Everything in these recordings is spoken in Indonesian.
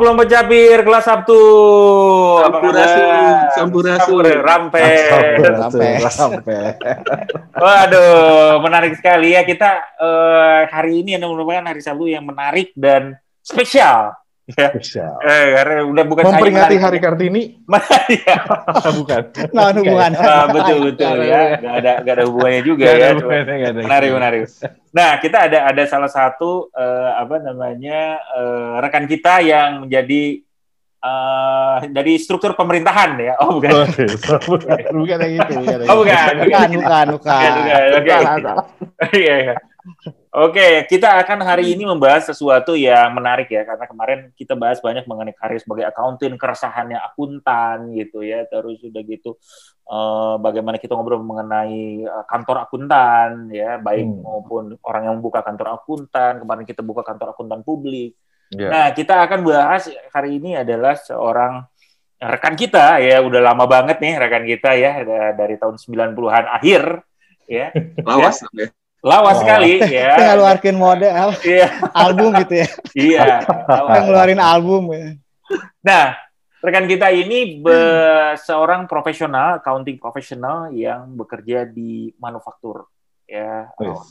kelompok capir kelas Sabtu. Sampurasun, sampurasun. Rampe. Rampe. Rampe. Waduh, menarik sekali ya kita eh, hari ini yang merupakan hari Sabtu yang menarik dan spesial. Ya. Eh, karena udah bukan Memperingati Hari Kartini? Iya. Bukan. Nah, hubungan. Ah, betul betul ya, nggak ada nggak ada hubungannya juga ada ya. hubungannya, ada. Menarik menarik. Nah kita ada ada salah satu eh, apa namanya eh, rekan kita yang menjadi eh, dari struktur pemerintahan ya. Oh bukan. bukan, bukan yang itu. Bukan Oh bukan. Bukan, bukan, bukan. Bukan, bukan. Oke. Iya, iya. Oke, kita akan hari ini membahas sesuatu yang menarik ya, karena kemarin kita bahas banyak mengenai karir sebagai akuntan, keresahannya akuntan gitu ya, terus udah gitu eh, bagaimana kita ngobrol mengenai eh, kantor akuntan ya, baik Hmm. maupun orang yang membuka kantor akuntan, kemarin kita buka kantor akuntan publik. Ya. Nah, kita akan bahas hari ini adalah seorang rekan kita ya, udah lama banget nih rekan kita ya, da- dari tahun 90-an akhir ya. Lawas ya. Lawas Oh. sekali ya. Kita ngeluarin mode Iya, album gitu ya. iya. Kita ngeluarin album ya. Nah, rekan kita ini be- seorang profesional, accounting profesional yang bekerja di manufaktur ya, Yes.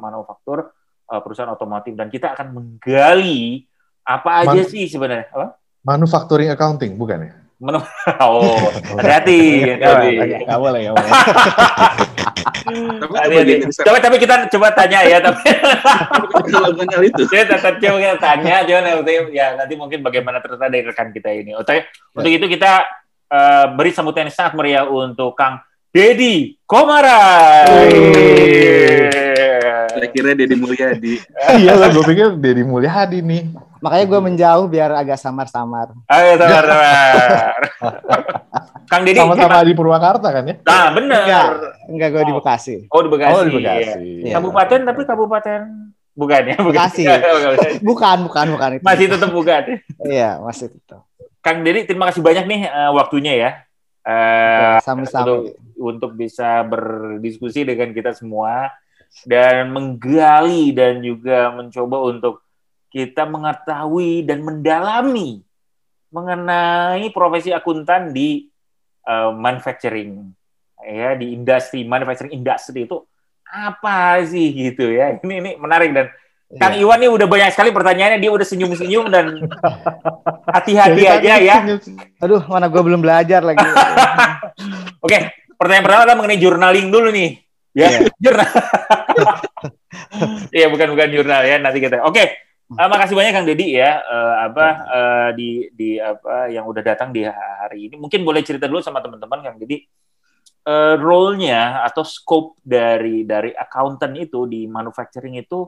manufaktur eh, perusahaan otomotif dan kita akan menggali apa aja Man- sih sebenarnya? Apa? Manufacturing accounting, bukan ya? Menu- oh, hati-hati. Nggak boleh, nggak boleh. Tapi Coba tapi kita coba tanya ya, tapi kalau itu. saya tetap coba kita tanya, cuman nanti ya nanti mungkin bagaimana ternyata dari rekan kita ini. Untuk untuk itu kita eh, beri sambutan yang sangat meriah untuk Kang Dedi Komara. Saya kira Deddy Mulyadi. Iya lah, gue pikir Deddy Mulyadi nih. Makanya gue menjauh biar agak samar-samar. Ayo sabar-sabar. Kang Dedi, Sama-sama di Purwakarta kan ya? Nah, benar. Enggak, enggak gue di Bekasi. Oh, di Bekasi. Oh, di iya. Bekasi. Iya. Kabupaten tapi kabupaten bukan ya, bukan. Bekasi. Bukan, bukan, bukan itu. Masih tetap bukan. Iya, masih itu. Kang Dedi, terima kasih banyak nih eh, waktunya ya. Eh, Sami-sami. untuk bisa berdiskusi dengan kita semua dan menggali dan juga mencoba untuk kita mengetahui dan mendalami mengenai profesi akuntan di eh, manufacturing ya di industri manufacturing industri itu apa sih gitu ya ini ini menarik dan Kang Iya. Iwan nih udah banyak sekali pertanyaannya dia udah senyum-senyum dan hati-hati Jadi aja ya senyum- Aduh, mana gue belum belajar lagi. Oke, pertanyaan pertama adalah mengenai journaling dulu nih. Ya, Iya. jurnal. Iya, bukan bukan jurnal ya. Nanti kita. Oke, eh, makasih banyak Kang Dedi ya. eh, apa eh, di di apa yang udah datang di hari ini. Mungkin boleh cerita dulu sama teman-teman Kang Dedi. eh, role-nya atau scope dari dari accountant itu di manufacturing itu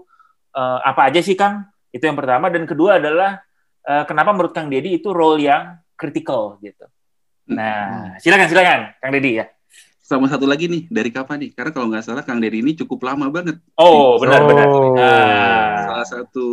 eh, apa aja sih Kang? Itu yang pertama dan kedua adalah eh, kenapa menurut Kang Dedi itu role yang critical gitu. Nah, silakan silakan Kang Dedi ya. Sama satu lagi nih, dari kapan nih? Karena kalau nggak salah Kang Deddy ini cukup lama banget. Oh, benar benar. Oh. Nah, Salah satu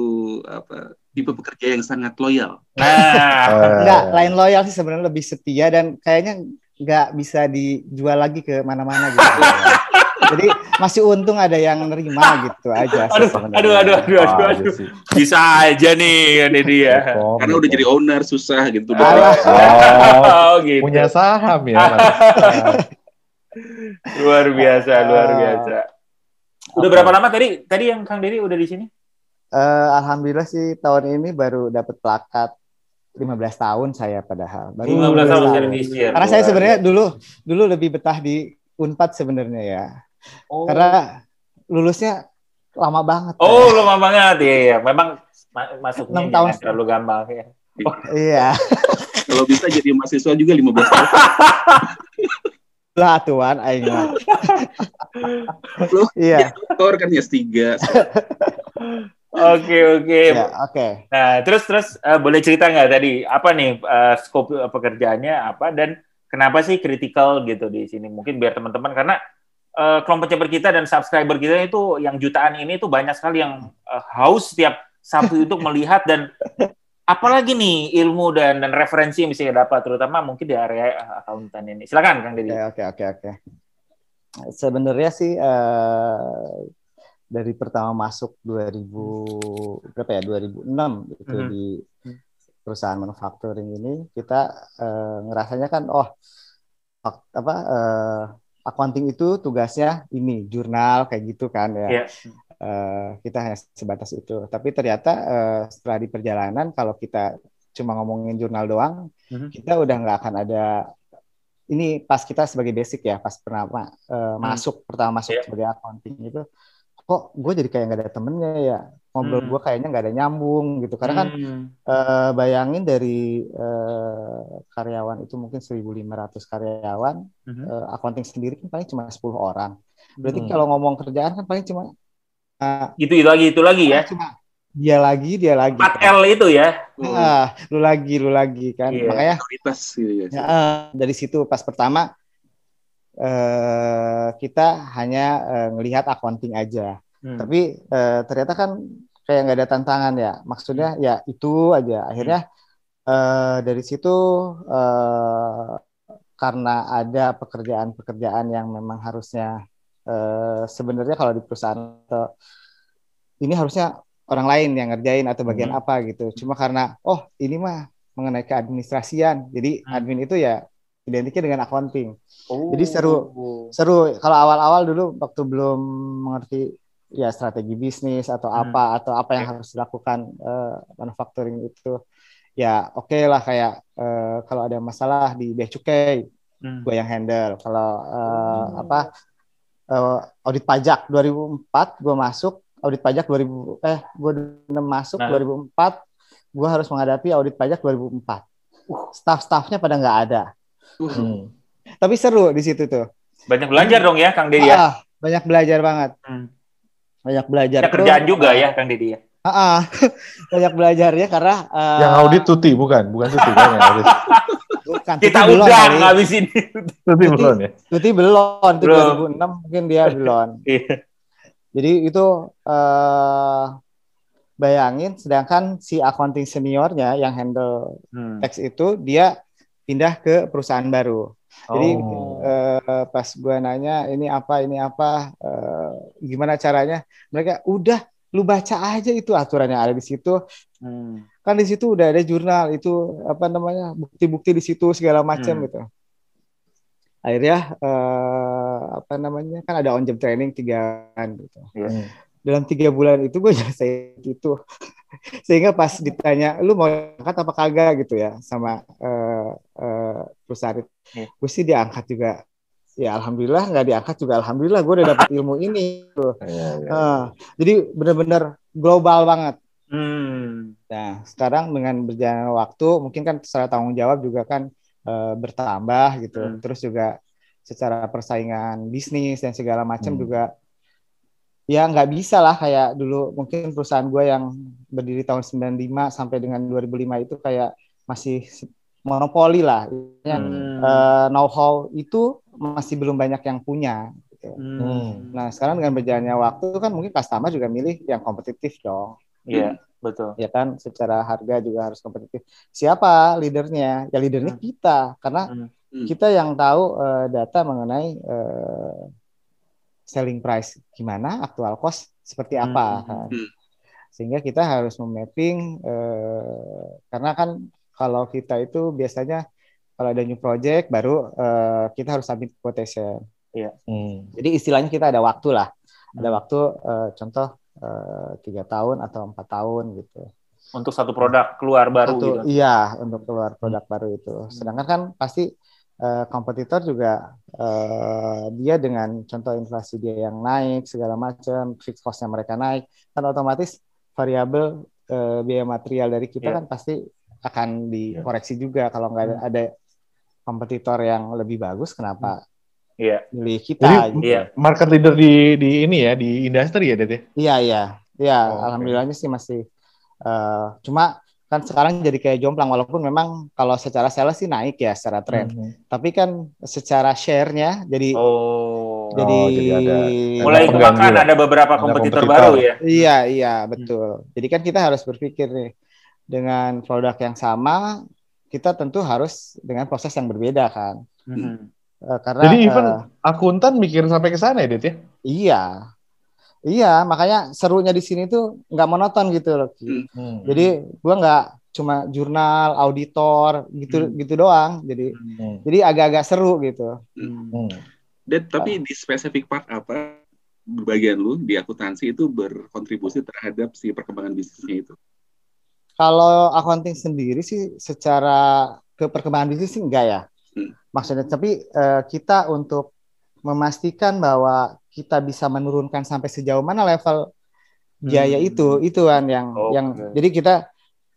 apa tipe pekerja yang sangat loyal. nah, Enggak, lain loyal sih sebenarnya lebih setia dan kayaknya nggak bisa dijual lagi ke mana-mana gitu. Jadi masih untung ada yang nerima gitu aja. aduh, aduh, aduh, aduh, aduh, aduh. iya sih. Bisa aja nih Kang Dedi ya. Betul, Karena udah jadi owner susah gitu. Alah. Oh, Oh, gitu. punya saham ya. Luar biasa, luar Ah. biasa. Udah berapa lama tadi? Tadi yang Kang Dedi udah di sini? Eh, Alhamdulillah sih tahun ini baru dapat plakat 15 tahun saya padahal. Baru 15 tahun 15 service year. Karena saya Luar sebenarnya dulu dulu lebih betah di Unpad sebenarnya ya. Oh. Karena lulusnya lama banget. Oh, lama banget ya. ya. Memang ma- masuknya Enam tahun. jangan terlalu gampang ya. Iya. Kalau bisa jadi mahasiswa juga 15 tahun. Lah tuan aing mah. Loh, Iya. Kor kan ya S3. Oke, oke. Ya, oke. Nah, terus terus eh, boleh cerita nggak tadi apa nih eh, skop eh, pekerjaannya apa dan kenapa sih critical gitu di sini? Mungkin biar teman-teman karena eh, kelompok caper kita dan subscriber kita itu yang jutaan ini tuh banyak sekali yang eh, haus setiap Sabtu untuk melihat dan apalagi nih ilmu dan dan referensi yang bisa dapat terutama mungkin di area eh, akuntan ini. Silakan Kang Deddy. Oke, oke, oke. Sebenarnya sih eh, dari pertama masuk 2000 berapa ya 2006 itu Mhm. di perusahaan manufacturing ini kita eh, ngerasanya kan oh apa eh, accounting itu tugasnya ini jurnal kayak gitu kan ya. Iya. Eh, kita hanya sebatas itu. Tapi ternyata eh, setelah di perjalanan kalau kita cuma ngomongin jurnal doang, Mhm. kita udah nggak akan ada ini pas kita sebagai basic ya, pas pertama eh, masuk pertama masuk Iya. sebagai accounting itu, kok gue jadi kayak nggak ada temennya ya, ngobrol Hmm. gue kayaknya nggak ada nyambung gitu. Karena kan Hmm. eh, bayangin dari eh, karyawan itu mungkin 1.500 karyawan, Mhm. eh, accounting sendiri kan paling cuma 10 orang. Berarti Hmm. kalau ngomong kerjaan kan paling cuma Itu itu lagi itu lagi ya. cuma dia lagi dia lagi 4L itu ya. Ah, lu lagi lu lagi kan Iya. makanya Prioritas gitu ya. ya, eh, dari situ pas pertama eh, kita hanya eh, ngelihat accounting aja Hmm. tapi eh, ternyata kan kayak nggak ada tantangan ya maksudnya ya itu aja akhirnya eh, dari situ eh, karena ada pekerjaan-pekerjaan yang memang harusnya eh, sebenarnya kalau di perusahaan atau ini harusnya orang lain yang ngerjain atau bagian Hmm. apa gitu cuma karena oh ini mah mengenai keadministrasian jadi Hmm. admin itu ya identiknya dengan accounting Oh. Jadi seru. seru kalau awal-awal dulu waktu belum mengerti ya strategi bisnis atau Hmm. apa atau apa yang harus dilakukan eh, manufacturing itu ya oke lah kayak eh, kalau ada masalah di bea cukai Hmm. gue yang handle kalau eh, apa eh, audit pajak 2004 gue masuk audit pajak 2000 eh gue masuk Nah. 2004 gue harus menghadapi audit pajak 2004 staff-staffnya pada nggak ada Hmm. tapi seru di situ tuh Banyak belajar dong ya Kang Dedi ya. Ah, banyak belajar banget Hmm. banyak belajar Banyak kerjaan Terus, juga ya Kang Dedi ya. Ah, ah. banyak belajarnya karena eh, Yang audit tuti bukan, bukan tuti kan audit. bukan, Kita Tuti belum udah kali. ngabisin. Tuti belum ya. Tuti belum, itu Belum. 2006 mungkin dia belum. Iya. Jadi itu eh bayangin sedangkan si accounting seniornya yang handle Hmm. tax itu dia pindah ke perusahaan baru. Jadi Oh. eh, pas gue nanya ini apa ini apa eh, gimana caranya mereka udah lu baca aja itu aturan yang ada di situ Hmm. kan di situ udah ada jurnal itu apa namanya bukti-bukti di situ segala macam Hmm. gitu akhirnya eh, apa namanya kan ada on job training tiga bulan gitu Hmm. dalam tiga bulan itu gue selesai itu sehingga pas ditanya lu mau angkat apa kagak gitu ya sama eh, eh, perusahaan itu Iya. gue sih diangkat juga ya alhamdulillah nggak diangkat juga alhamdulillah gue udah dapet ilmu ini gitu. Iya, iya. Eh, jadi bener-bener global banget Hmm. Nah, sekarang dengan berjalannya waktu, mungkin kan secara tanggung jawab juga kan eh, bertambah gitu. Hmm. Terus juga secara persaingan bisnis dan segala macam Hmm. juga ya nggak bisa lah kayak dulu mungkin perusahaan gue yang berdiri tahun 95 sampai dengan 2005 itu kayak masih monopoli lah. Ya, Hmm. eh, know-how itu masih belum banyak yang punya. gitu. Hmm. Nah, sekarang dengan berjalannya waktu kan mungkin customer juga milih yang kompetitif dong Iya, betul. ya kan secara harga juga harus kompetitif. Siapa leadernya? Ya leadernya Hmm. kita karena Hmm. kita yang tahu eh, data mengenai eh, selling price gimana, aktual cost seperti apa. Hmm. Hmm. Sehingga kita harus memapping eh, karena kan kalau kita itu biasanya kalau ada new project baru eh, kita harus submit quotation. Hmm. Jadi istilahnya kita ada waktu lah. Ada Hmm. waktu eh, contoh eh, tiga tahun atau empat tahun gitu. Untuk satu produk keluar baru Satu, gitu. Iya, untuk keluar produk baru itu. Sedangkan kan pasti eh, kompetitor juga eh, dia dengan contoh inflasi dia yang naik segala macam, fixed cost-nya mereka naik, kan otomatis variabel eh, biaya material dari kita Iya. kan pasti akan dikoreksi juga kalau nggak ada, Hmm. ada kompetitor yang lebih bagus, kenapa Iya. milih kita? Jadi gitu. Iya. market leader di di ini ya di industri ya, ya? Iya iya, iya. Oh, alhamdulillahnya sih masih. eh, cuma kan sekarang jadi kayak jomplang walaupun memang kalau secara sales sih naik ya secara tren. Hmm. Tapi kan secara share-nya jadi Oh. jadi, Oh, jadi ada- Mulai pengganggu. ada beberapa Ada kompetitor kompetitor. baru ya. iya iya betul. Jadi kan kita harus berpikir nih dengan produk yang sama kita tentu harus dengan proses yang berbeda kan. Hmm. Eh, karena Jadi even akuntan mikir sampai ke sana ya, Det ya? iya. Iya, makanya serunya di sini tuh nggak monoton gitu loh. Hmm. Hmm. Jadi gua nggak cuma jurnal, auditor gitu Hmm. gitu doang. Jadi Hmm. jadi agak-agak seru gitu. Hmm. Dan tapi di spesifik part apa bagian lu di akuntansi itu berkontribusi terhadap si perkembangan bisnisnya itu? Kalau accounting sendiri sih secara ke perkembangan bisnis sih enggak ya. Hmm. Maksudnya tapi eh, kita untuk memastikan bahwa kita bisa menurunkan sampai sejauh mana level biaya Hmm. itu itu kan yang Oke. yang jadi kita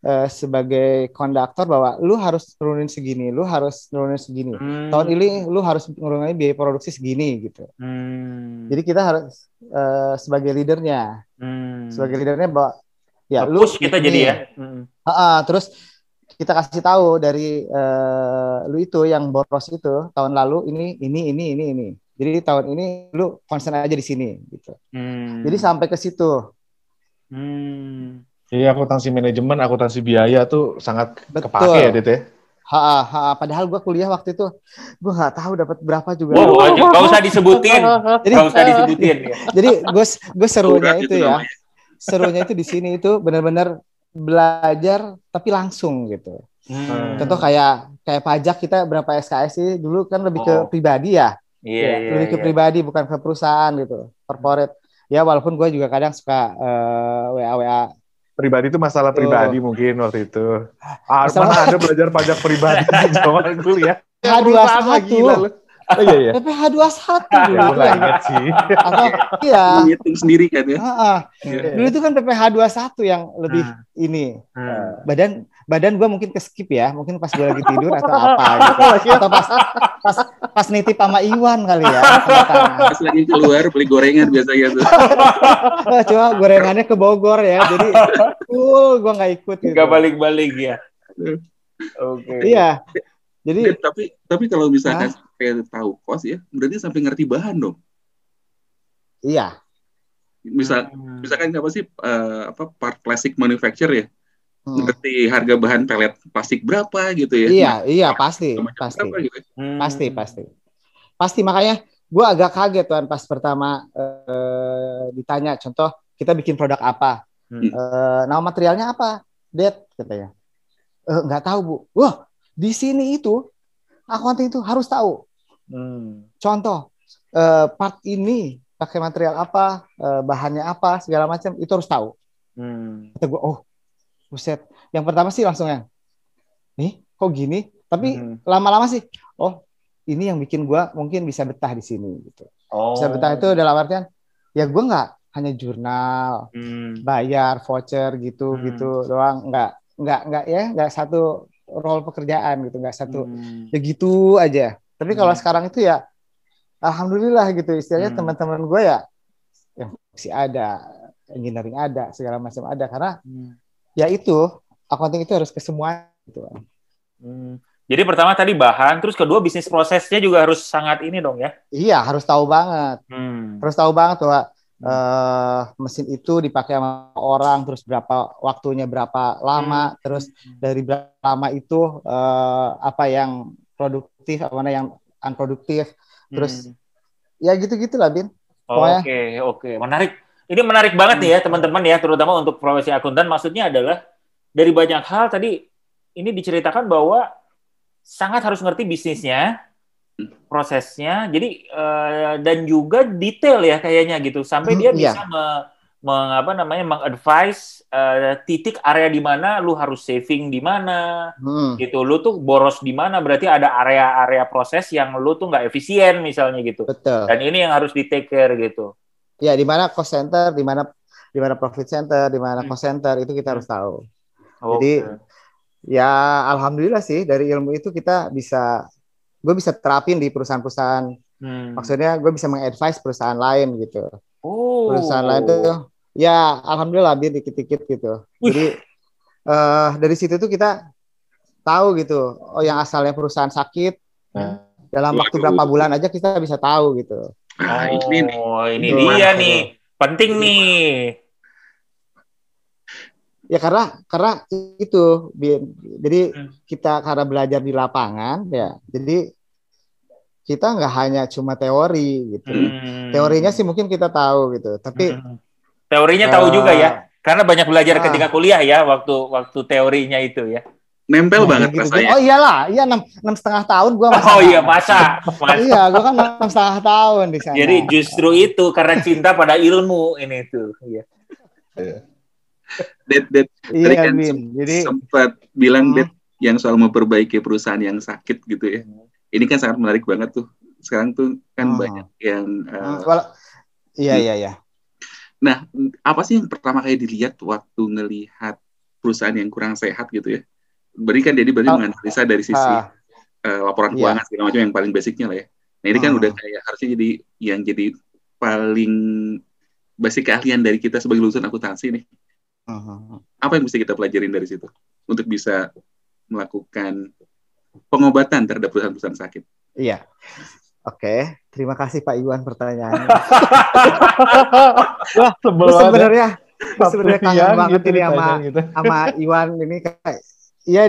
eh, sebagai konduktor bahwa lu harus turunin segini, lu harus turunin segini. Hmm. Tahun ini lu harus nurunin biaya produksi segini gitu. Hmm. Jadi kita harus eh, sebagai leadernya, Hmm. sebagai leadernya bahwa ya lu Push kita ini. jadi ya. Hmm. Ha-ha, terus kita kasih tahu dari eh, lu itu yang boros itu tahun lalu ini ini ini ini ini. Jadi tahun ini lu concern aja di sini gitu. Hmm. Jadi sampai ke situ. Hmm. Jadi akuntansi manajemen, akuntansi biaya tuh sangat Betul. kepake ya, Dit ya. Ha, ha, padahal gua kuliah waktu itu gua nggak tahu dapat berapa juga. Wow, aja gak usah disebutin. Jadi Gak usah disebutin. ya. jadi gue gue serunya Surat itu itu ya. namanya. Serunya itu di sini itu benar-benar belajar tapi langsung gitu. Hmm. Contoh kayak kayak pajak kita berapa SKS sih dulu kan lebih ke Oh. pribadi ya. Iya, Ya, iya, lebih ke iya. pribadi bukan ke perusahaan gitu corporate ya walaupun gue juga kadang suka eh, wa wa Pribadi itu masalah pribadi mungkin waktu itu. Ah, Masalah- mana ada belajar pajak pribadi di zaman kuliah? H21. Perusahaan lah, gila lu. Oh iya iya. PPH 21 Ya, dulu yang- inget sih. atau iya Menghitung sendiri kan ya. heeh. Iya. dulu itu kan PPH 21 yang lebih Hmm. ini Hmm. badan badan gue mungkin ke skip ya mungkin pas gue lagi tidur atau apa gitu atau pas pas pas nitip sama Iwan kali ya. Pas lagi keluar beli gorengan biasanya tuh. Oh, cuma gorengannya ke Bogor ya jadi full gue nggak ikut gitu Gak balik-balik ya. Oke. iya jadi tapi tapi kalau misalkan Hah? Sampai tahu kos ya, berarti sampai ngerti bahan dong. iya Misal Hmm. misalkan apa sih eh, apa part plastic manufacture ya, Hmm. ngerti harga bahan pelet plastik berapa gitu ya. Iya, iya pasti, pasti, berapa gitu. Hmm. pasti, pasti, pasti. Makanya gue agak kaget tuan pas pertama eh, ditanya, contoh kita bikin produk apa, Hmm. Eh, nama materialnya apa, Det, katanya. "Eh, Nggak tahu bu. Wah, di sini itu accounting itu harus tahu. Hmm. Contoh, eh, part ini pakai material apa, eh, bahannya apa, segala macam itu harus tahu. Hmm. Kata gue, oh, buset. Yang pertama sih langsung yang, nih, kok gini? Tapi Hmm. lama-lama sih, oh, ini yang bikin gua mungkin bisa betah di sini gitu. Oh. Bisa betah itu dalam artian, ya gua nggak hanya jurnal, Hmm. bayar, voucher gitu Hmm. gitu doang, nggak nggak nggak ya nggak satu role pekerjaan gitu, nggak satu Hmm. ya gitu aja. Tapi kalau Hmm. sekarang itu ya, alhamdulillah gitu istilahnya Hmm. teman-teman gue ya, yang masih ada, engineering ada, segala macam ada karena Hmm. ya itu accounting itu harus ke semua gitu. Hmm. Jadi pertama tadi bahan, terus kedua bisnis prosesnya juga harus sangat ini dong ya. Iya harus tahu banget, Hmm. harus tahu banget bahwa eh, mesin itu dipakai sama orang, terus berapa waktunya berapa lama, terus dari berapa lama itu eh, apa yang produktif, apa mana yang unproduktif, terus Hmm. ya gitu-gitulah bin. Oke, oke, menarik. Ini menarik banget nih ya teman-teman ya, terutama untuk profesi akuntan. Maksudnya adalah dari banyak hal tadi ini diceritakan bahwa sangat harus ngerti bisnisnya, prosesnya. Jadi eh, dan juga detail ya kayaknya gitu, sampai Hmm, dia iya. bisa me- meng- apa namanya mengadvise eh, titik area di mana lu harus saving di mana, Hmm. gitu. Lu tuh boros di mana, berarti ada area-area proses yang lu tuh nggak efisien misalnya gitu. Betul. Dan ini yang harus di take care gitu. Ya di mana cost center, di mana di mana profit center, di mana Hmm. cost center itu kita harus tahu. Oke. Jadi ya alhamdulillah sih dari ilmu itu kita bisa gue bisa terapin di perusahaan-perusahaan. Hmm. Maksudnya gue bisa mengadvise perusahaan lain gitu. oh. Perusahaan lain tuh ya alhamdulillah biar dikit-dikit gitu. Jadi eh dari situ tuh kita tahu gitu. Oh yang asalnya perusahaan sakit Hmm. dalam waktu Waduh. berapa bulan aja kita bisa tahu gitu. Nah, ini nih. Oh, ini dia nih. Penting nih. Ya karena karena itu jadi Hmm. kita karena belajar di lapangan ya jadi kita nggak hanya cuma teori gitu Hmm. teorinya sih mungkin kita tahu gitu tapi Hmm. Teorinya tahu eh, juga ya. Karena banyak belajar Ah. ketika kuliah ya, waktu waktu teorinya itu ya. Nempel Nah, banget gitu. rasanya. Oh iyalah, iya enam enam setengah tahun gua masa. Oh iya, masa. Masa. Iya, gua kan enam setengah tahun di sana. Jadi justru itu karena cinta pada ilmu ini tuh. Iya. Ded, Ded, tadi iya, kan Bin. Jadi sempat bilang Hmm. Ded yang soal memperbaiki perusahaan yang sakit gitu ya. Ini kan sangat menarik banget tuh. Sekarang tuh kan Hmm. banyak yang uh, hmm, kalau iya iya iya. Nah, apa sih yang pertama kali dilihat waktu ngelihat perusahaan yang kurang sehat gitu ya? Berarti kan jadi berarti Oh. menganalisa dari sisi Ah, eh, laporan Iya. keuangan segala macam yang paling basicnya lah ya. Nah ini kan Hmm. udah kayak harusnya jadi yang jadi paling basic keahlian dari kita sebagai lulusan akuntansi nih. hmm. Apa yang mesti kita pelajarin dari situ untuk bisa melakukan pengobatan terhadap perusahaan-perusahaan sakit? Iya. Oke, terima kasih Pak Iwan pertanyaannya. Wah, banget. sebenarnya sebenarnya kangen banget gitu ini sama gitu. sama Iwan ini kayak ya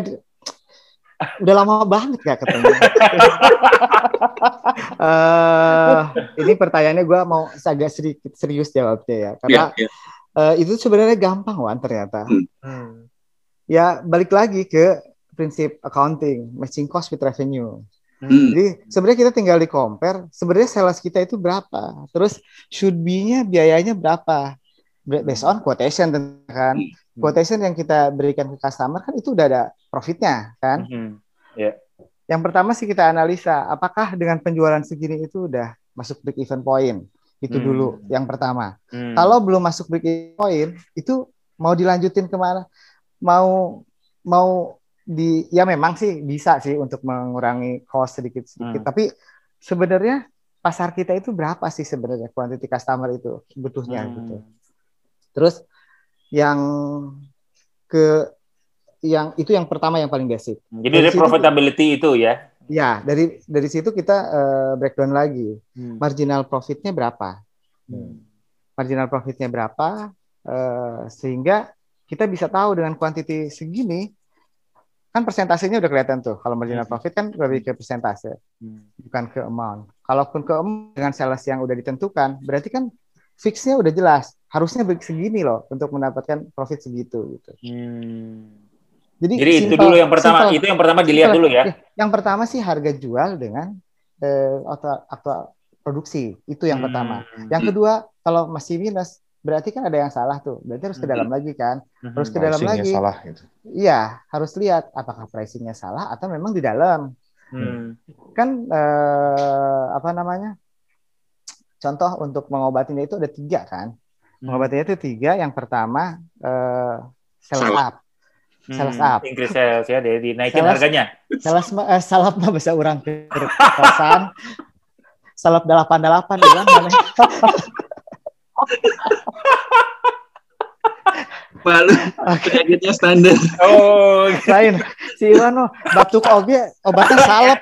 udah lama banget gak ketemu. Eh, ini pertanyaannya gue mau agak sedikit serius jawabnya ya, karena Iya, iya. eh, itu sebenarnya gampang Wan ternyata. Hmm. Hmm. Ya balik lagi ke prinsip accounting, matching cost with revenue. Hmm. Jadi sebenarnya kita tinggal di compare, sebenarnya sales kita itu berapa, terus should be-nya biayanya berapa, Ba- based on quotation kan. Quotation yang kita berikan ke customer kan itu udah ada profitnya kan. Hmm. Yang pertama sih kita analisa, apakah dengan penjualan segini itu udah masuk break even point, itu Hmm. dulu yang pertama. Hmm. Kalau belum masuk break even point, itu mau dilanjutin ke mana? Mau mau di ya memang sih bisa sih untuk mengurangi cost sedikit sedikit. Hmm. Tapi sebenarnya pasar kita itu berapa sih sebenarnya quantity customer itu butuhnya Hmm. gitu. Terus yang ke yang itu yang pertama yang paling basic. Jadi Dari profitability itu ya. Ya dari dari situ kita eh, breakdown lagi marginal profitnya berapa Hmm. marginal profitnya berapa eh, sehingga kita bisa tahu dengan kuantiti segini kan persentasenya udah kelihatan tuh kalau marginal Hmm. profit kan lebih ke persentase Hmm. bukan ke amount kalaupun ke amount dengan sales yang udah ditentukan berarti kan fixnya udah jelas harusnya segini loh untuk mendapatkan profit segitu gitu Hmm. jadi, Jadi itu simple- dulu yang pertama, simple. itu yang pertama dilihat Simple. dulu ya. yang pertama sih harga jual dengan eh, aktual, aktual produksi itu yang pertama Hmm. yang kedua kalau masih minus berarti kan ada yang salah tuh berarti harus ke dalam lagi kan Hmm. terus ke dalam lagi. salah gitu. Iya, harus lihat apakah pricingnya salah atau memang di dalam. Hmm. Kan eh, apa namanya? Contoh untuk mengobatinya itu ada tiga kan. Mengobatinya itu tiga. Yang pertama eh, sales Salah. up, sales Hmm. up. Increase sales ya, dia dinaikin Sales- harganya. sales mah- eh, salap mah bisa orang ke. Salap delapan delapan bilang Malu penyakitnya standar. Oh, Lain si Iwan oh, batuk oge obatnya salep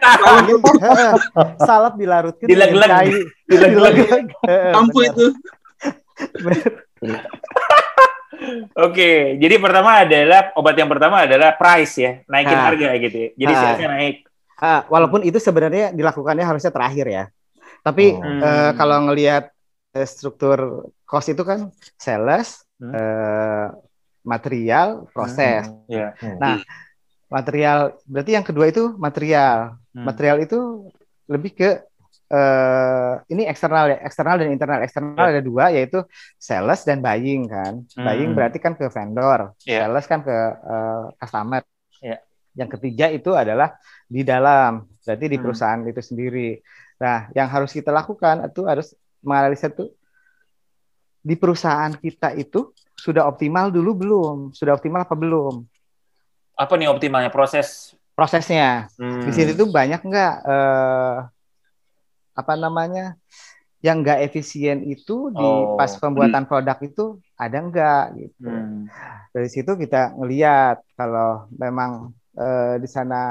salep dilarutkan Dileg-leg. Dileg-leg. Ampuh itu. Oke, jadi pertama adalah obat yang pertama adalah price ya, naikin Ah. harga gitu. ya. Jadi Ah. salesnya naik. Ah, walaupun itu sebenarnya dilakukannya harusnya terakhir ya. Tapi Oh. eh, kalau ngelihat eh, struktur cost itu kan sales, Hmm. eh, material, proses. Ya. Nah, material berarti yang kedua itu material. Hmm. Material itu lebih ke eh, ini eksternal ya, eksternal dan internal. Eksternal Ya. ada dua yaitu sales dan buying kan. Hmm. Buying berarti kan ke vendor, Ya. sales kan ke eh, customer. Ya. Yang ketiga itu adalah di dalam, berarti di Hmm. perusahaan itu sendiri. Nah, yang harus kita lakukan itu harus menganalisa tuh di perusahaan kita itu sudah optimal dulu belum? Sudah optimal apa belum? Apa nih optimalnya proses? Prosesnya. Hmm. Di sini tuh banyak nggak eh, apa namanya yang nggak efisien itu di Oh. pas pembuatan produk itu ada nggak gitu. Hmm. Dari situ kita ngelihat kalau memang eh, di sana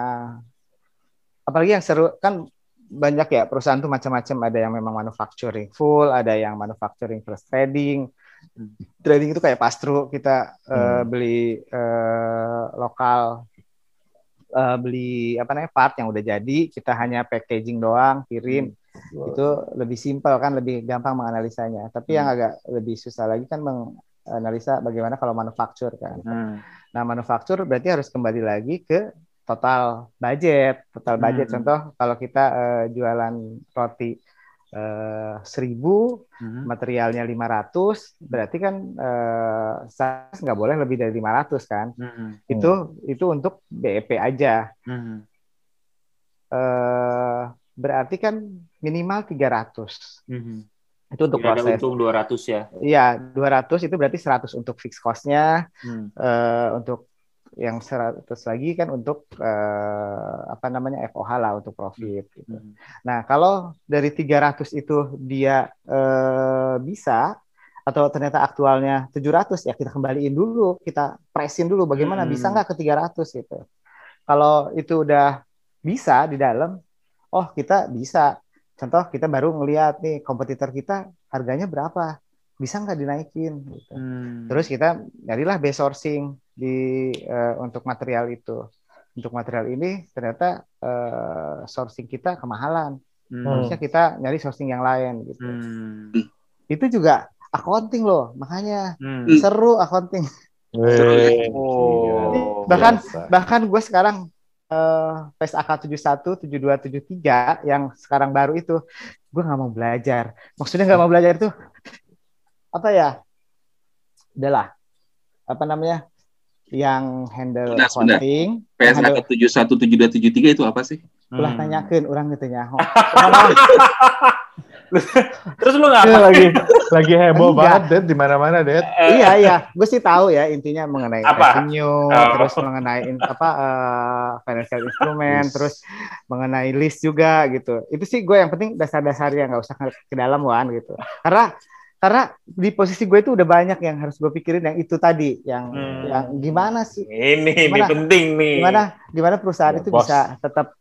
apalagi yang seru kan banyak ya perusahaan tuh macam-macam ada yang memang manufacturing full, ada yang manufacturing plus trading. Hmm. Trading itu kayak pastru kita eh, Hmm. beli eh, lokal eh, beli apa namanya part yang udah jadi kita hanya packaging doang kirim itu lebih simpel kan lebih gampang menganalisanya tapi yang Hmm. agak lebih susah lagi kan meng, analisa bagaimana kalau manufaktur kan. Hmm. Nah, manufaktur berarti harus kembali lagi ke total budget. Total budget Hmm. contoh kalau kita eh, jualan roti eh, 1000, Hmm. materialnya 500, berarti kan sales nggak boleh lebih dari 500 kan. Hmm. Itu itu untuk BEP aja. Hmm. Eh, berarti kan minimal 300. Hmm. Itu untuk Tidak ada proses. untung 200 ya. Iya, 200 itu berarti 100 untuk fixed cost-nya, Hmm. eh, untuk yang 100 lagi kan untuk eh, apa namanya FOH lah untuk profit. gitu. Hmm. Nah, kalau dari 300 itu dia eh, bisa atau ternyata aktualnya 700 ya kita kembaliin dulu, kita presin dulu bagaimana Hmm. bisa nggak ke 300 gitu. Kalau itu udah bisa di dalam, oh kita bisa. Contoh kita baru ngeliat nih kompetitor kita harganya berapa, bisa nggak dinaikin gitu. Hmm. Terus kita nyarilah base sourcing di eh, untuk material itu. Untuk material ini ternyata eh, sourcing kita kemahalan. Hmm. Harusnya kita nyari sourcing yang lain gitu. Hmm. Itu juga accounting loh, makanya Hmm. seru accounting. Oh. Bahkan- biasa. Bahkan gue sekarang eh PES AK 71, 72, 73 yang sekarang baru itu gue nggak mau belajar. Maksudnya nggak mau belajar itu apa ya? Udahlah. Apa namanya? Yang handle Benar, benar. accounting, yang PSK handle 717273 itu apa sih? ulah Hmm. tanyakeun orang gitu nya. Terus lu Iya, ngapa? lagi lagi heboh Enggak. banget, Det, di mana-mana, Det. iya iya, gue sih tahu ya intinya mengenai Apa? revenue, Oh. terus mengenai in- apa eh, financial instrument, terus mengenai list juga gitu. Itu sih gue yang penting dasar-dasarnya nggak usah ke, ke dalam wan gitu. Karena karena di posisi gue itu udah banyak yang harus gue pikirin yang itu tadi, yang Hmm. yang gimana sih, Ini, ini Gimana? penting nih. gimana gimana perusahaan Ya, itu bos. bisa tetap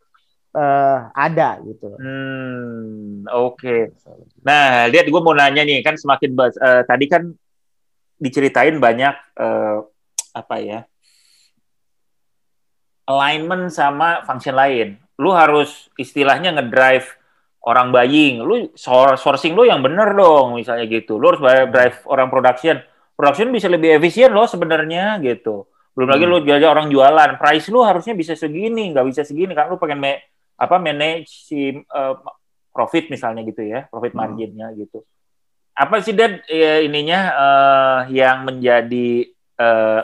eh, ada gitu. Hmm, oke. Nah, lihat gue mau nanya nih, kan semakin eh, tadi kan diceritain banyak eh, apa ya alignment sama function lain. Lu harus istilahnya ngedrive orang buying. Lu sourcing lu yang bener dong, misalnya gitu. Lu harus drive orang production. Production bisa lebih efisien loh sebenarnya gitu. Belum lagi Hmm. lu jaga orang jualan. Price lu harusnya bisa segini, nggak bisa segini kan lu pengen me- apa manage si eh, profit misalnya gitu ya, profit Hmm. marginnya gitu. Apa sih Dad ya, ininya eh, yang menjadi eh,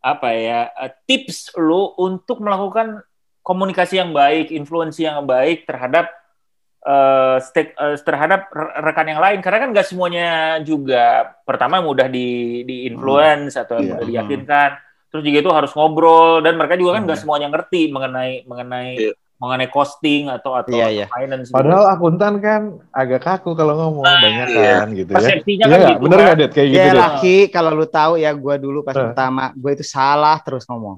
apa ya eh, tips lu untuk melakukan komunikasi yang baik, influensi yang baik terhadap eh, stake, eh, terhadap re- rekan yang lain karena kan nggak semuanya juga pertama mudah di di influence atau Iya. mudah diyakinkan terus juga itu harus ngobrol dan mereka juga kan nggak Hmm. semuanya ngerti mengenai mengenai Iya. mengenai costing atau atau Iya, iya. finance gitu. Padahal akuntan kan agak kaku kalau ngomong, banyak iya. kan gitu ya. persepsinya Iya kan nggak? gitu Bener kan. nggak, Det? Kayak gitu, Ya Det? laki kalau lu tahu ya gue dulu pas Eh. pertama gue itu salah terus ngomong.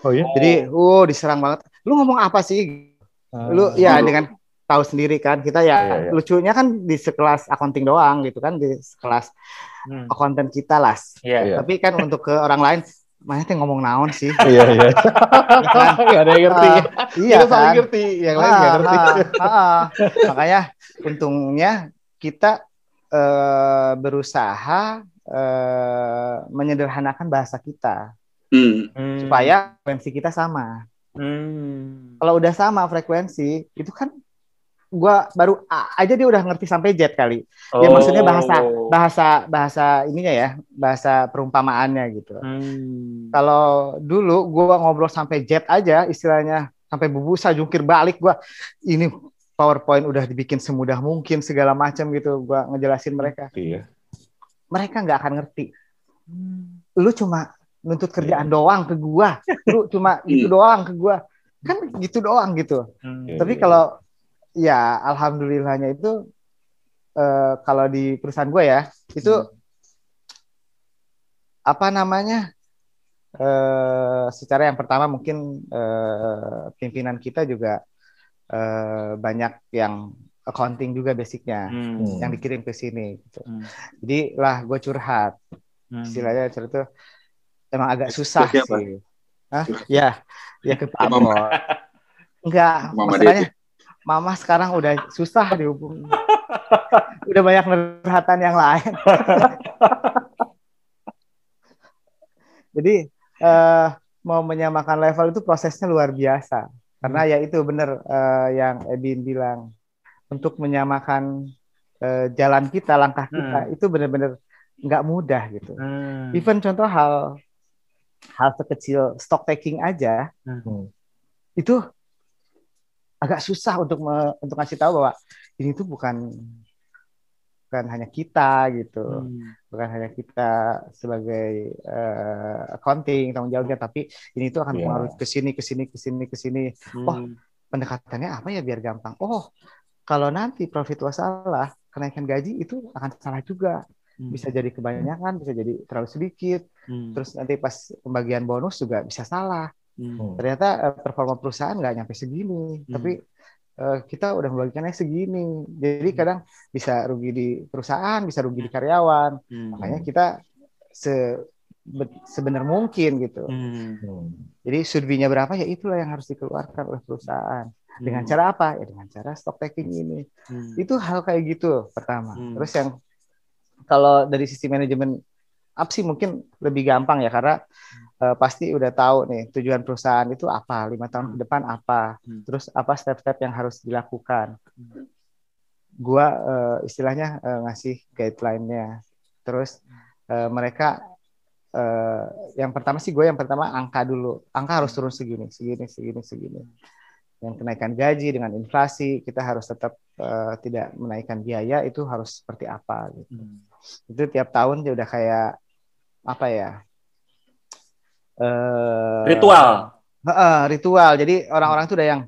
Oh iya? Jadi, uh diserang banget. Lu ngomong apa sih? Lu Ah. ya Dulu. dengan tahu sendiri kan kita ya Iya, iya. lucunya kan di sekelas accounting doang gitu kan di sekelas Hmm. accountant kita lah. Iya. Iya. Tapi kan untuk ke orang lain mana teh ngomong naon sih? Iya, iya. kan? Nggak ada yang ngerti. Ah, iya Kita saling kan? ngerti, yang lain nggak Ah, ngerti. Makanya untungnya kita eh, berusaha eh, menyederhanakan bahasa kita Hmm. Hmm. supaya frekuensi kita sama. Hmm. Kalau udah sama frekuensi, itu kan gua baru A aja dia udah ngerti sampai Z kali. Ya maksudnya bahasa Oh. bahasa bahasa ininya ya, bahasa perumpamaannya gitu. Hmm. Kalau dulu gua ngobrol sampai Z aja istilahnya sampai bubusa jungkir balik gua ini PowerPoint udah dibikin semudah mungkin segala macam gitu gua ngejelasin mereka. Iya. Mereka nggak akan ngerti. Lu cuma nuntut kerjaan doang ke gua. Lu cuma gitu doang ke gua. Kan gitu doang gitu. Hmm. Iya. Tapi kalau ya alhamdulillahnya itu eh, kalau di perusahaan gue ya itu Hmm. apa namanya eh, secara yang pertama mungkin eh, pimpinan kita juga eh, banyak yang accounting juga basicnya Hmm. yang dikirim ke sini. Gitu. Hmm. Jadi lah gue curhat Hmm. istilahnya curhat itu emang agak susah Ke siapa? sih. Hah? Ya, ya ke Pak Ke Mama. Enggak, Mama masalahnya Mama sekarang udah susah dihubungi. udah banyak nerhatan yang lain. Jadi eh, mau menyamakan level itu prosesnya luar biasa. Karena ya itu benar eh, yang Ebin bilang untuk menyamakan eh, jalan kita, langkah kita itu benar-benar nggak mudah gitu. Hmm. Even contoh hal hal sekecil stock taking aja Hmm. itu agak susah untuk me- untuk ngasih tahu bahwa ini tuh bukan bukan hanya kita gitu, Hmm. bukan hanya kita sebagai eh, accounting tanggung jawabnya, tapi ini tuh akan Iya. mempengaruhi ke sini ke sini ke sini ke sini. Oh, Hmm. pendekatannya apa ya biar gampang? Oh, kalau nanti profit loss salah, kenaikan gaji itu akan salah juga. Hmm. Bisa jadi kebanyakan, bisa jadi terlalu sedikit. Hmm. Terus nanti pas pembagian bonus juga bisa salah. Hmm. Ternyata eh, performa perusahaan nggak nyampe segini, Hmm. tapi eh, kita udah membagikannya segini. Jadi kadang bisa rugi di perusahaan, bisa rugi di karyawan. Hmm. Makanya kita se be- sebenar mungkin gitu. Hmm. Hmm. Jadi surveinya berapa ya itulah yang harus dikeluarkan oleh perusahaan. Dengan cara apa? Ya dengan cara stock taking ini. Hmm. Itu hal kayak gitu pertama. Hmm. Terus yang kalau dari sisi manajemen apsi mungkin lebih gampang ya karena eh, pasti udah tahu nih tujuan perusahaan itu apa lima tahun ke depan apa Hmm. terus apa step-step yang harus dilakukan. Gua eh, istilahnya eh, ngasih guideline-nya. Terus eh, mereka eh, yang pertama sih gue yang pertama angka dulu. Angka harus turun segini segini segini segini. Yang kenaikan gaji dengan inflasi kita harus tetap eh, tidak menaikkan biaya itu harus seperti apa gitu. Hmm. Itu tiap tahun dia udah kayak apa ya eh Ritual. Heeh, ritual jadi orang-orang tuh udah yang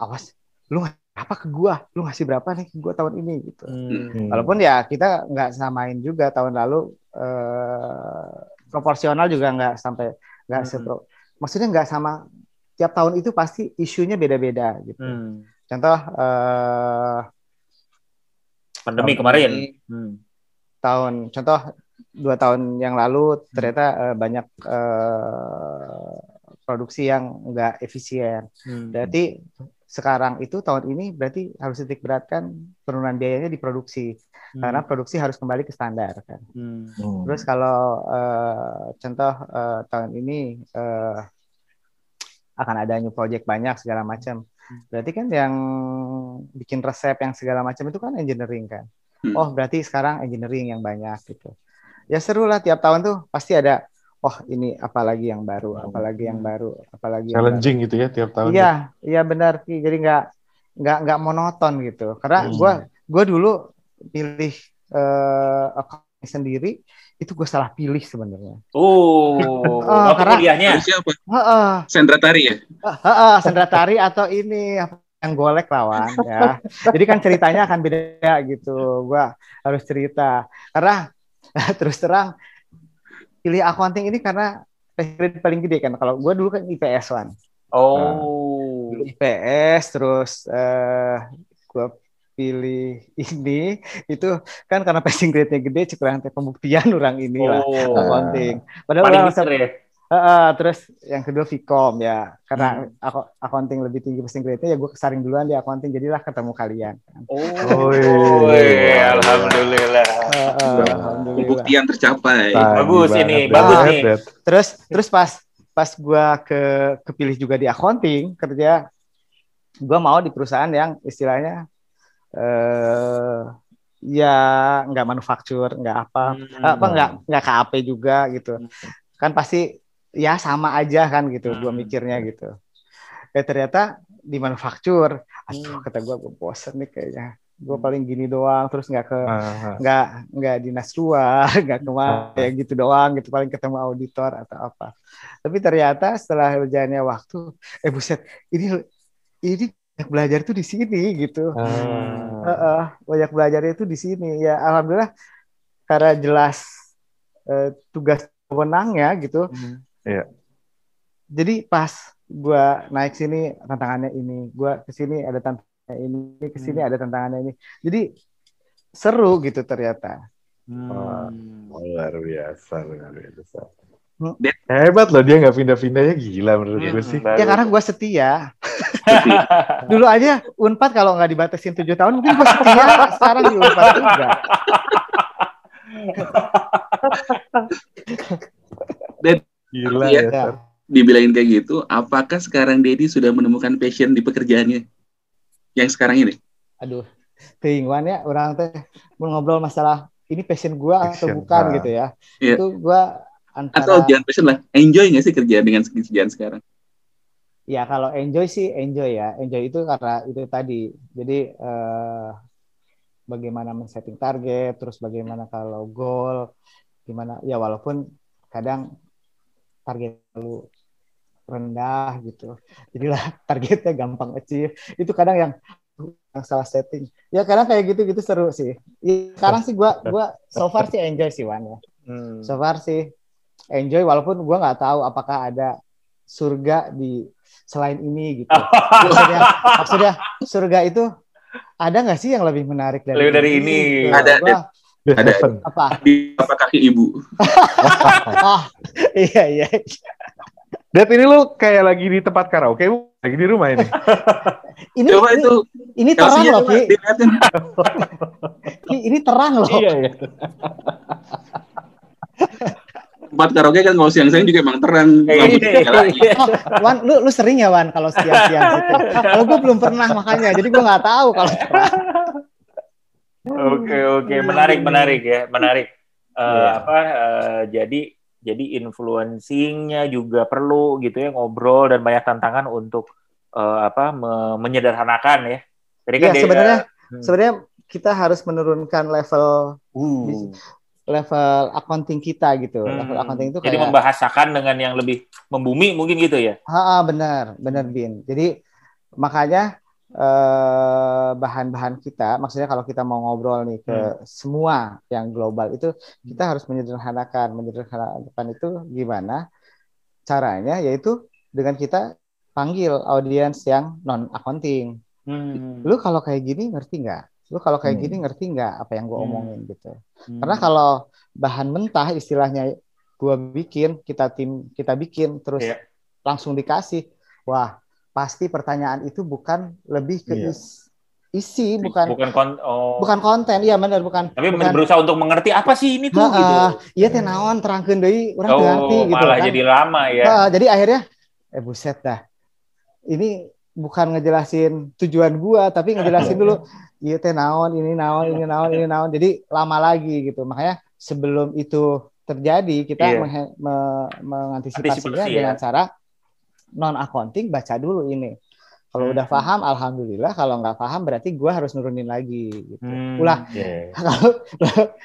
awas lu apa ke gua lu ngasih berapa nih ke gua tahun ini gitu Hmm. walaupun ya kita nggak samain juga tahun lalu eh, proporsional juga nggak sampai nggak Hmm. sepro maksudnya nggak sama tiap tahun itu pasti isunya beda-beda gitu Hmm. contoh eh, Pandemi kemarin. Hmm. Tahun contoh dua tahun yang lalu ternyata eh, banyak eh, produksi yang nggak efisien. Hmm. Berarti sekarang itu tahun ini berarti harus titik beratkan penurunan biayanya di produksi karena produksi harus kembali ke standar kan. Hmm. Hmm. Terus kalau eh, contoh eh, tahun ini eh, akan ada new project banyak segala macam. Berarti kan yang bikin resep yang segala macam itu kan engineering kan. Hmm. Oh berarti sekarang engineering yang banyak gitu. Ya seru lah tiap tahun tuh pasti ada. Oh ini apalagi yang baru, apalagi yang baru, apalagi yang baru. Challenging gitu ya tiap tahun. Iya, iya benar Ki. Jadi nggak nggak nggak monoton gitu. Karena Hmm. gua gua dulu pilih eh accounting sendiri itu gue salah pilih sebenarnya. Oh, Oh, waktu karena- kuliahnya. Siapa? Heeh, Sandra Tari ya? heeh, Sandra Tari atau ini apa yang golek lawan ya. Jadi kan ceritanya akan beda gitu. Gua harus cerita karena terus terang pilih accounting ini karena grade paling gede kan. Kalau gua dulu kan IPS one. Oh. dulu IPS terus eh gue pilih ini itu kan karena passing grade-nya gede cukup pembuktian orang ini lah Oh. accounting padahal Paling orang Heeh, terus yang kedua Vcom ya karena Hmm. aku accounting lebih tinggi passing grade-nya ya gue kesaring duluan di accounting jadilah ketemu kalian Oh. Oh, iya. Alhamdulillah. Heeh, Wah. alhamdulillah Pembuktian tercapai. Tadi Bagus ini, bagus nih. Terus terus pas pas gue ke kepilih juga di accounting kerja gue mau di perusahaan yang istilahnya eh ya nggak manufaktur nggak apa Hmm. apa nggak nggak KAP juga gitu Hmm. kan pasti ya sama aja kan gitu gue Hmm. mikirnya gitu. Eh ternyata di manufaktur aduh Hmm. kata gue gue bosen nih kayaknya. Gue paling gini doang terus nggak ke Ah, nggak nggak dinas luar nggak ke mana ya gitu doang gitu paling ketemu auditor atau apa. Tapi ternyata setelah berjalannya waktu eh buset ini ini banyak belajar tuh di sini gitu. Ah. Heeh, banyak belajar itu di sini. Ya alhamdulillah karena jelas eh, tugas wewenangnya gitu Hmm. Jadi pas gua naik sini tantangannya ini gua ke sini ada tantangannya ini ke sini Hmm. ada tantangannya ini jadi seru gitu ternyata Hmm. Luar biasa, luar biasa. Hmm. Hebat loh dia nggak pindah-pindah ya gila menurut Hmm, gue sih. Ya karena gue setia. Dulu aja Unpad kalau nggak dibatasin tujuh tahun mungkin gue setia. Sekarang di Unpad juga. Gila ya. Ya. Dibilangin kayak gitu, apakah sekarang Dedi sudah menemukan passion di pekerjaannya? Yang sekarang ini? Aduh, keinguan ya orang teh mau ngobrol masalah ini passion gua atau Passion, bukan nah. gitu ya. Iya. Itu gua antara Atau jangan passion lah, enjoy nggak sih kerjaan dengan kerjaan sekarang? Ya kalau enjoy sih enjoy ya. Enjoy itu karena itu tadi. Jadi eh, bagaimana men-setting target, terus bagaimana kalau goal, gimana ya walaupun kadang target lu rendah gitu. Jadilah targetnya gampang achieve. Itu kadang yang yang salah setting. Ya kadang kayak gitu-gitu seru sih. Ya, sekarang sih gua gua so far sih enjoy sih Wan ya. Hmm. So far sih enjoy walaupun gua nggak tahu apakah ada surga di selain ini gitu. maksudnya, maksudnya surga itu ada nggak sih yang lebih menarik dari Lebih dari ini. Gitu. Ada, Gua, The Ada. Heaven. apa? Di apa kaki ibu? Oh, iya iya. Dad ini lu kayak lagi di tempat karaoke, bu? lagi di rumah ini. Ini Coba ini, itu ini terang loh, Ki. Ini, ini terang loh. iya, iya. Tempat karaoke kan kalau siang-siang juga emang terang. Iya, nyalain. iya. Oh, Wan, lu lu sering ya Wan kalau siang-siang gitu. Kalau gue belum pernah makanya, jadi gue nggak tahu kalau terang. Oke oke menarik menarik ya menarik. Eh, Iya. Apa eh, jadi jadi influencingnya juga perlu gitu ya ngobrol dan banyak tantangan untuk eh, apa me- menyederhanakan ya. Jadi kan dia- sebenarnya Hmm. sebenarnya kita harus menurunkan level Uh. level accounting kita gitu. Hmm. Level accounting itu Jadi kayak membahasakan dengan yang lebih membumi mungkin gitu ya. Ha, benar, benar Bin. Jadi makanya eh, bahan-bahan kita, maksudnya kalau kita mau ngobrol nih ke Hmm. semua yang global itu kita harus menyederhanakan. Menyederhanakan itu gimana? Caranya yaitu dengan kita panggil audiens yang non accounting. Hmm. Lu kalau kayak gini ngerti nggak? Lu kalau kayak Hmm. gini ngerti nggak apa yang gue Hmm. omongin gitu? Hmm. Karena kalau bahan mentah istilahnya gua bikin, kita tim kita bikin terus Iya. langsung dikasih. Wah, pasti pertanyaan itu bukan lebih ke Iya. is- isi, bukan bukan kon oh. bukan konten. Iya benar, bukan. tapi bukan, berusaha untuk mengerti apa sih ini tuh Ha, gitu. Iya teh naon terangkeun deui urang Oh, ngarti gitu malah kan. jadi lama ya. Ha, jadi akhirnya eh buset dah. Ini bukan ngejelasin tujuan gua, tapi ngejelasin dulu iya teh naon, ini naon, ini naon, ini naon. Jadi lama lagi gitu. Makanya sebelum itu terjadi kita Iya. menghe- me- mengantisipasinya Antisipasi, dengan ya. cara non accounting baca dulu ini. Kalau Hmm. udah paham alhamdulillah, kalau nggak paham berarti gua harus nurunin lagi gitu. Hmm. Ulah Iya. kalau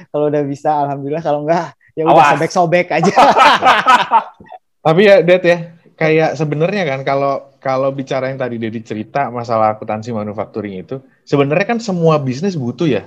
kalau udah bisa alhamdulillah, kalau enggak ya udah sobek-sobek aja. Tapi ya, Dad ya, kayak sebenarnya kan kalau kalau bicara yang tadi Dedi cerita masalah akuntansi manufacturing itu, sebenarnya kan semua bisnis butuh ya.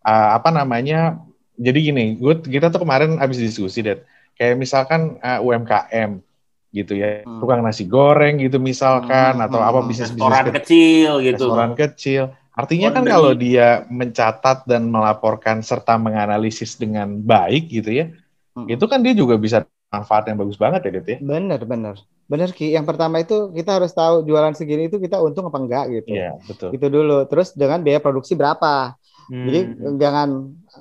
ah, apa namanya? Jadi gini, gue kita tuh kemarin habis diskusi, Dad. Kayak misalkan ah, UMKM gitu ya, Hmm. tukang nasi goreng gitu misalkan Hmm, atau hmm, apa hmm. bisnis-bisnis restoran ke- kecil gitu. restoran kecil. Artinya kan Laundry. kalau dia mencatat dan melaporkan serta menganalisis dengan baik gitu ya, Hmm. itu kan dia juga bisa manfaat yang bagus banget ya, Dad ya. Bener, bener. Bener, Ki. Yang pertama itu kita harus tahu jualan segini itu kita untung apa enggak gitu. Iya, betul. Itu dulu. Terus dengan biaya produksi berapa. Jadi Hmm. jangan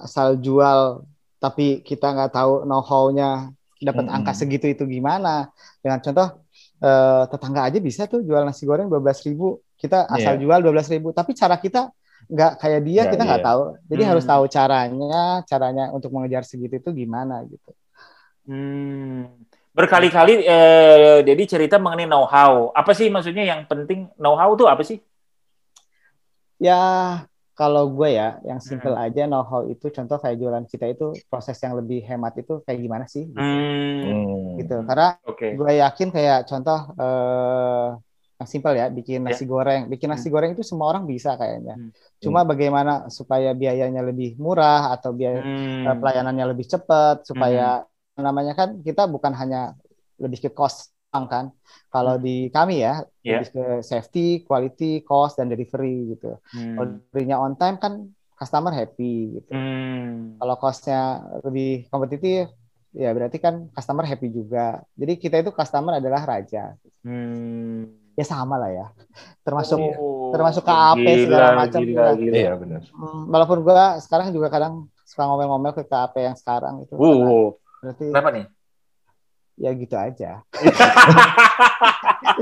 asal jual tapi kita nggak tahu know-how-nya dapat Mm-mm. angka segitu itu gimana. Dengan contoh eh, tetangga aja bisa tuh jual nasi goreng 12.000 ribu. Kita asal Iya. jual 12.000 ribu. Tapi cara kita nggak kayak dia, Iya, kita nggak iya. tahu. Jadi Hmm. harus tahu caranya, caranya untuk mengejar segitu itu gimana gitu. Hmm. Berkali-kali eh, Dedi cerita mengenai know-how. Apa sih maksudnya yang penting know-how tuh apa sih? Ya, kalau gue ya, yang simple Hmm. aja know-how itu contoh kayak jualan kita itu proses yang lebih hemat itu kayak gimana sih? Gitu. Hmm. Hmm. Gitu. Karena Oke. gue yakin kayak contoh eh yang simple ya, bikin nasi goreng. Bikin nasi goreng itu semua orang bisa kayaknya. Hmm. Cuma bagaimana supaya biayanya lebih murah atau biaya Hmm. eh, pelayanannya lebih cepat supaya namanya kan kita bukan hanya lebih ke cost kan. Kalau di kami ya, Ya. lebih ke safety, quality, cost dan delivery gitu. Hmm. Kalau deliverynya on time kan customer happy gitu. Hmm. Kalau costnya lebih kompetitif, ya berarti kan customer happy juga. Jadi kita itu customer adalah raja. Hmm. Ya sama lah ya. Termasuk Oh, termasuk KAP segala macam Gila, juga. gila. Iya, benar. hmm, walaupun gua sekarang juga kadang suka ngomel-ngomel ke KAP yang sekarang itu. Uh, berarti berapa nih? Ya gitu aja.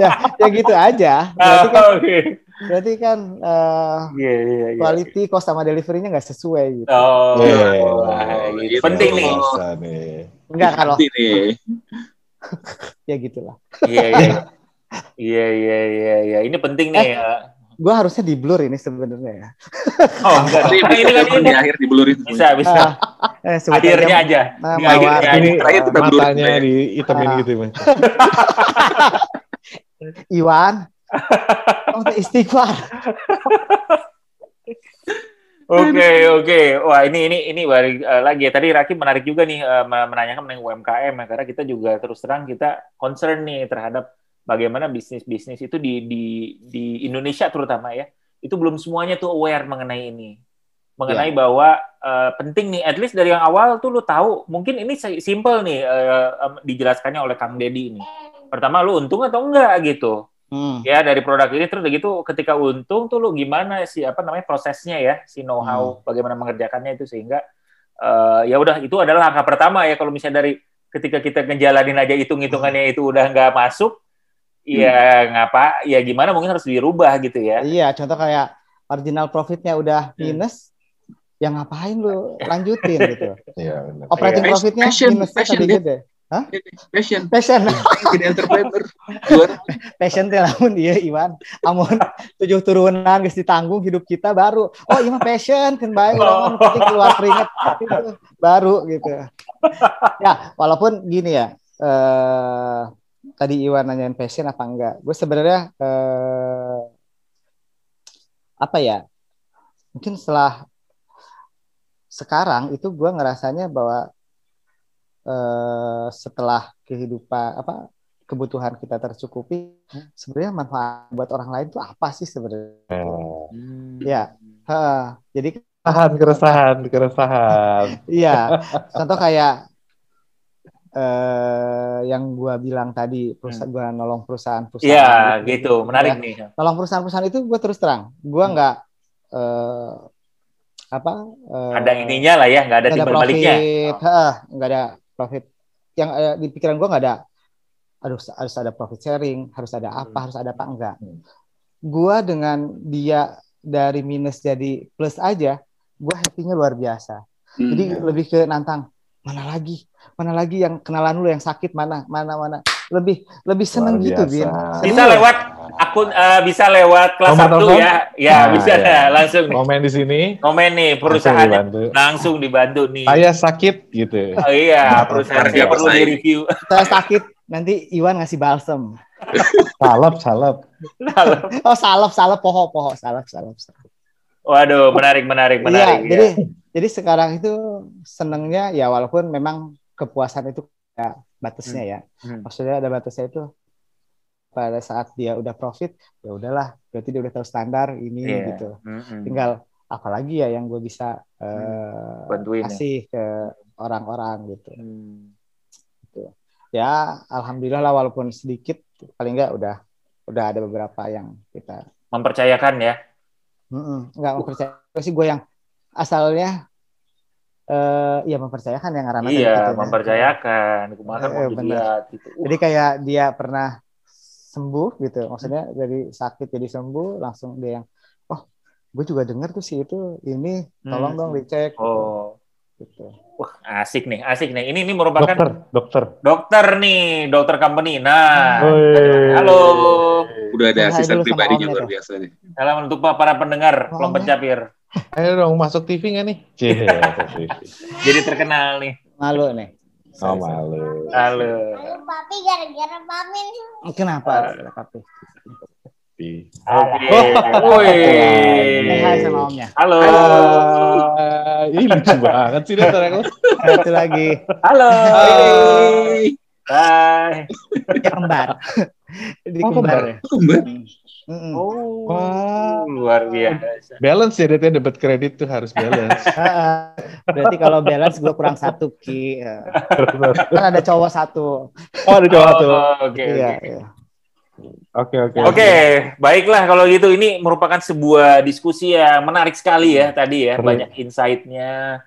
ya, ya gitu aja. Berarti kan, Oke. berarti kan eh, Iya, iya, iya. quality cost sama delivery-nya nggak sesuai gitu. Oh, Iya. wah, gitu. Gitu. penting nih. Enggak kalau ya gitulah. Iya, iya. Iya, iya, iya, iya. Ini penting nih. ya. Gue harusnya di blur ini sebenarnya ya. Oh, enggak. Nah, ini kan di ini. akhir dibelurin. Bisa, bisa. Ah, eh, Akhirnya aja. Nah, Di Mawar. akhirnya Ini aja. Terakhir kita blur matanya ya. dihitamin Ah. gitu, Mas. Iwan. Oh, istighfar. Oke, oke. Wah, ini ini ini balik eh, lagi ya. Tadi Raki menarik juga nih men- menanyakan mengenai UMKM ya, karena kita juga terus terang kita concern nih terhadap bagaimana bisnis-bisnis itu di di di Indonesia terutama ya. Itu belum semuanya tuh aware mengenai ini. Mengenai bahwa eh, penting nih at least dari yang awal tuh lu tahu, mungkin ini si- simple nih eh, em, dijelaskannya oleh Kang Dedi ini. Pertama lu untung atau enggak gitu Hmm. ya dari produk ini terus begitu ketika untung tuh lu gimana sih apa namanya prosesnya ya si know how bagaimana mengerjakannya itu sehingga eh, ya udah itu adalah langkah pertama ya kalau misalnya dari ketika kita ngejalanin aja hitung hitungannya itu udah nggak masuk ya ngapa ya gimana mungkin harus dirubah gitu ya Iya, contoh kayak marginal profitnya udah minus, ya ngapain lu lanjutin gitu. Iya, benar. Operating Iya. profitnya Passion, minusnya passion, tadi gede. Passion. Passion, Jadi entrepreneur. Passion teh lamun iya Iwan. Amun tujuh turunan geus ditanggung hidup kita baru. Oh, iya mah passion kan bae urang mah penting keluar keringet baru gitu. Ya, walaupun gini ya. Eh tadi Iwan nanyain passion apa enggak. Gue sebenarnya eh apa ya? Mungkin setelah sekarang itu gue ngerasanya bahwa eh, setelah kehidupan apa kebutuhan kita tercukupi sebenarnya manfaat buat orang lain itu apa sih sebenarnya ya ha, jadi Keresahan, keresahan, keresahan. iya contoh kayak eh, yang gua bilang tadi perusahaan gua nolong perusahaan-perusahaan Iya gitu. gitu. Menarik Ya, nih. nolong perusahaan-perusahaan itu gue terus terang. Gua nggak eh, apa eh, ada ininya lah ya nggak ada timbal baliknya. nggak ada profit. Yang eh, di pikiran gue nggak ada. Aduh harus ada profit sharing harus ada apa Hmm. harus ada apa enggak. Hmm. gue dengan dia dari minus jadi plus aja gue happy-nya luar biasa. Hmm. jadi lebih ke nantang mana lagi mana lagi yang kenalan lu yang sakit mana mana mana lebih lebih seneng gitu biasa. bin bisa lewat akun eh, bisa lewat kelas Nomor satu ya ya Nah, bisa ya. langsung nih. Komen di sini. komen nih langsung perusahaan dibantu. langsung dibantu nih Saya sakit gitu. Oh iya, perusahaan saya perlu di review. saya sakit nanti Iwan ngasih balsem Salep, salep. oh salep salep poho poho salep salep, salep. Waduh, menarik, menarik, menarik. Iya, jadi jadi sekarang itu senengnya ya walaupun memang kepuasan itu ada batasnya ya. Hmm. Maksudnya ada batasnya itu pada saat dia udah profit ya udahlah berarti dia udah tahu standar ini Iya. gitu. Mm-mm. Tinggal apalagi ya yang gue bisa eh, Bantuin ya. kasih ke orang-orang gitu. Hmm. Ya alhamdulillah lah walaupun sedikit paling enggak udah udah ada beberapa yang kita Mempercayakan ya. Mm-mm, nggak mempercayai sih gue yang asalnya eh ya mempercayakan yang karena Iya, mempercayakan. Kemarin Eh, mau benar. dilihat gitu. Jadi kayak dia pernah sembuh gitu, maksudnya dari sakit jadi sembuh langsung dia yang oh gue juga denger tuh sih itu ini tolong Hmm. dong dicek Oh, gitu. wah asik nih, asik nih. Ini ini merupakan Dokter, dokter. dokter nih, dokter company. Nah, Woi. halo. Udah ada Hai asisten pribadinya luar tuh. biasa nih. Salam untuk para pendengar Oh, kelompok ya. capir. Ayo dong masuk TV nggak nih? Cie, TV. Jadi terkenal nih. Malu nih. Oh malu. Halo. Halo papi gara-gara papi nih. Kenapa? Ah. Papi? Oke. Oh. Woi. Hi sama omnya. Halo. Ini lucu banget sih dokter aku. Satu lagi Halo. Hai. Hai. kembar. Di Oh, kembar. kembar ya. Kembar. Mm-mm. Oh, Wah. Luar biasa. Balance ya dia dapat kredit tuh harus balance. Ah, ah. Berarti kalau balance gue kurang satu ki. Ya. Kan ada cowok satu. oh ada cowok tuh. Oh, Oke, Iya. oke. iya. Oke oke. Oke, baiklah kalau gitu ini merupakan sebuah diskusi yang menarik sekali ya tadi ya, banyak insight-nya.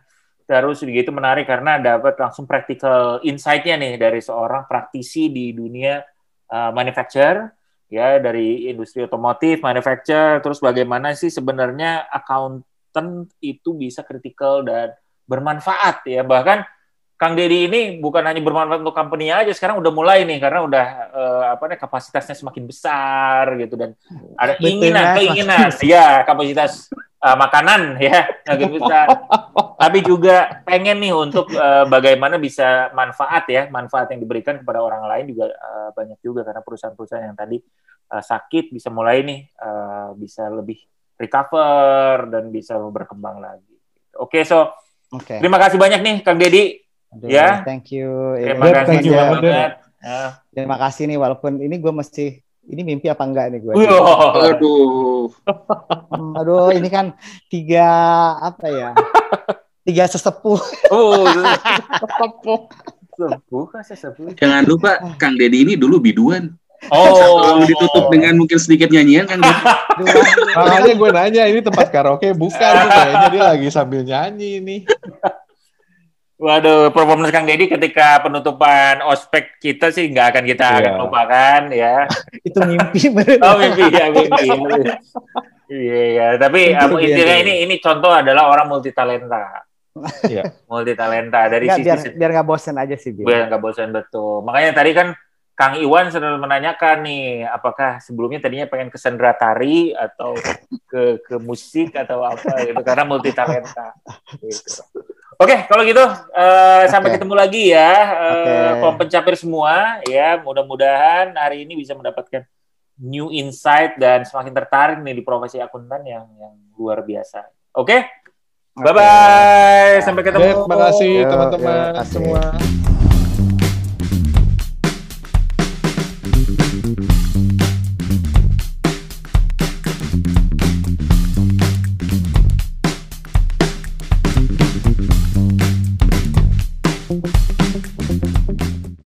Terus gitu menarik karena dapat langsung practical insight-nya nih dari seorang praktisi di dunia uh, manufacture ya dari industri otomotif, manufacture, terus bagaimana sih sebenarnya accountant itu bisa kritikal dan bermanfaat ya. Bahkan Kang Dedi ini bukan hanya bermanfaat untuk company aja, sekarang udah mulai nih karena udah uh, apa nih kapasitasnya semakin besar gitu dan ada keinginan, keinginan, ya kapasitas uh, makanan ya semakin besar. Tapi juga pengen nih untuk uh, bagaimana bisa manfaat ya, manfaat yang diberikan kepada orang lain juga uh, banyak juga karena perusahaan-perusahaan yang tadi uh, sakit bisa mulai nih uh, bisa lebih recover dan bisa berkembang lagi. Oke, okay, so okay. terima kasih banyak nih Kang Dedi Aduh, ya. Thank you. Terima kasih thank you banget. Ya. Terima kasih nih walaupun ini gue mesti ini mimpi apa enggak nih gue? Oh, aduh. Hmm, aduh, ini kan tiga apa ya? Tiga sesepuh. Oh, sesepuh. Sesepuh, sesepuh. Jangan lupa Kang Dedi ini dulu biduan. Oh, ditutup dengan mungkin sedikit nyanyian kan? Makanya gue nanya ini tempat karaoke bukan kayaknya dia lagi sambil nyanyi ini. Waduh, performance Kang Deddy ketika penutupan ospek kita sih nggak akan kita yeah. akan lupakan ya. Itu mimpi Oh mimpi ya mimpi. Iya ya, tapi um, intinya ini ini contoh adalah orang multi talenta. Iya. multi talenta dari Nggak, sisi biar biar nggak bosan aja sih. Biar, biar nggak bosan betul. Makanya tadi kan Kang Iwan sudah menanyakan nih, apakah sebelumnya tadinya pengen ke sendera tari atau ke ke musik atau apa gitu karena multi talenta. Gitu. Oke, okay, kalau gitu uh, okay. sampai ketemu lagi ya, uh, okay. pencapir semua ya. Mudah-mudahan hari ini bisa mendapatkan new insight dan semakin tertarik nih di profesi akuntan yang yang luar biasa. Oke, okay? okay. bye bye, sampai ketemu. Terima kasih teman-teman semua.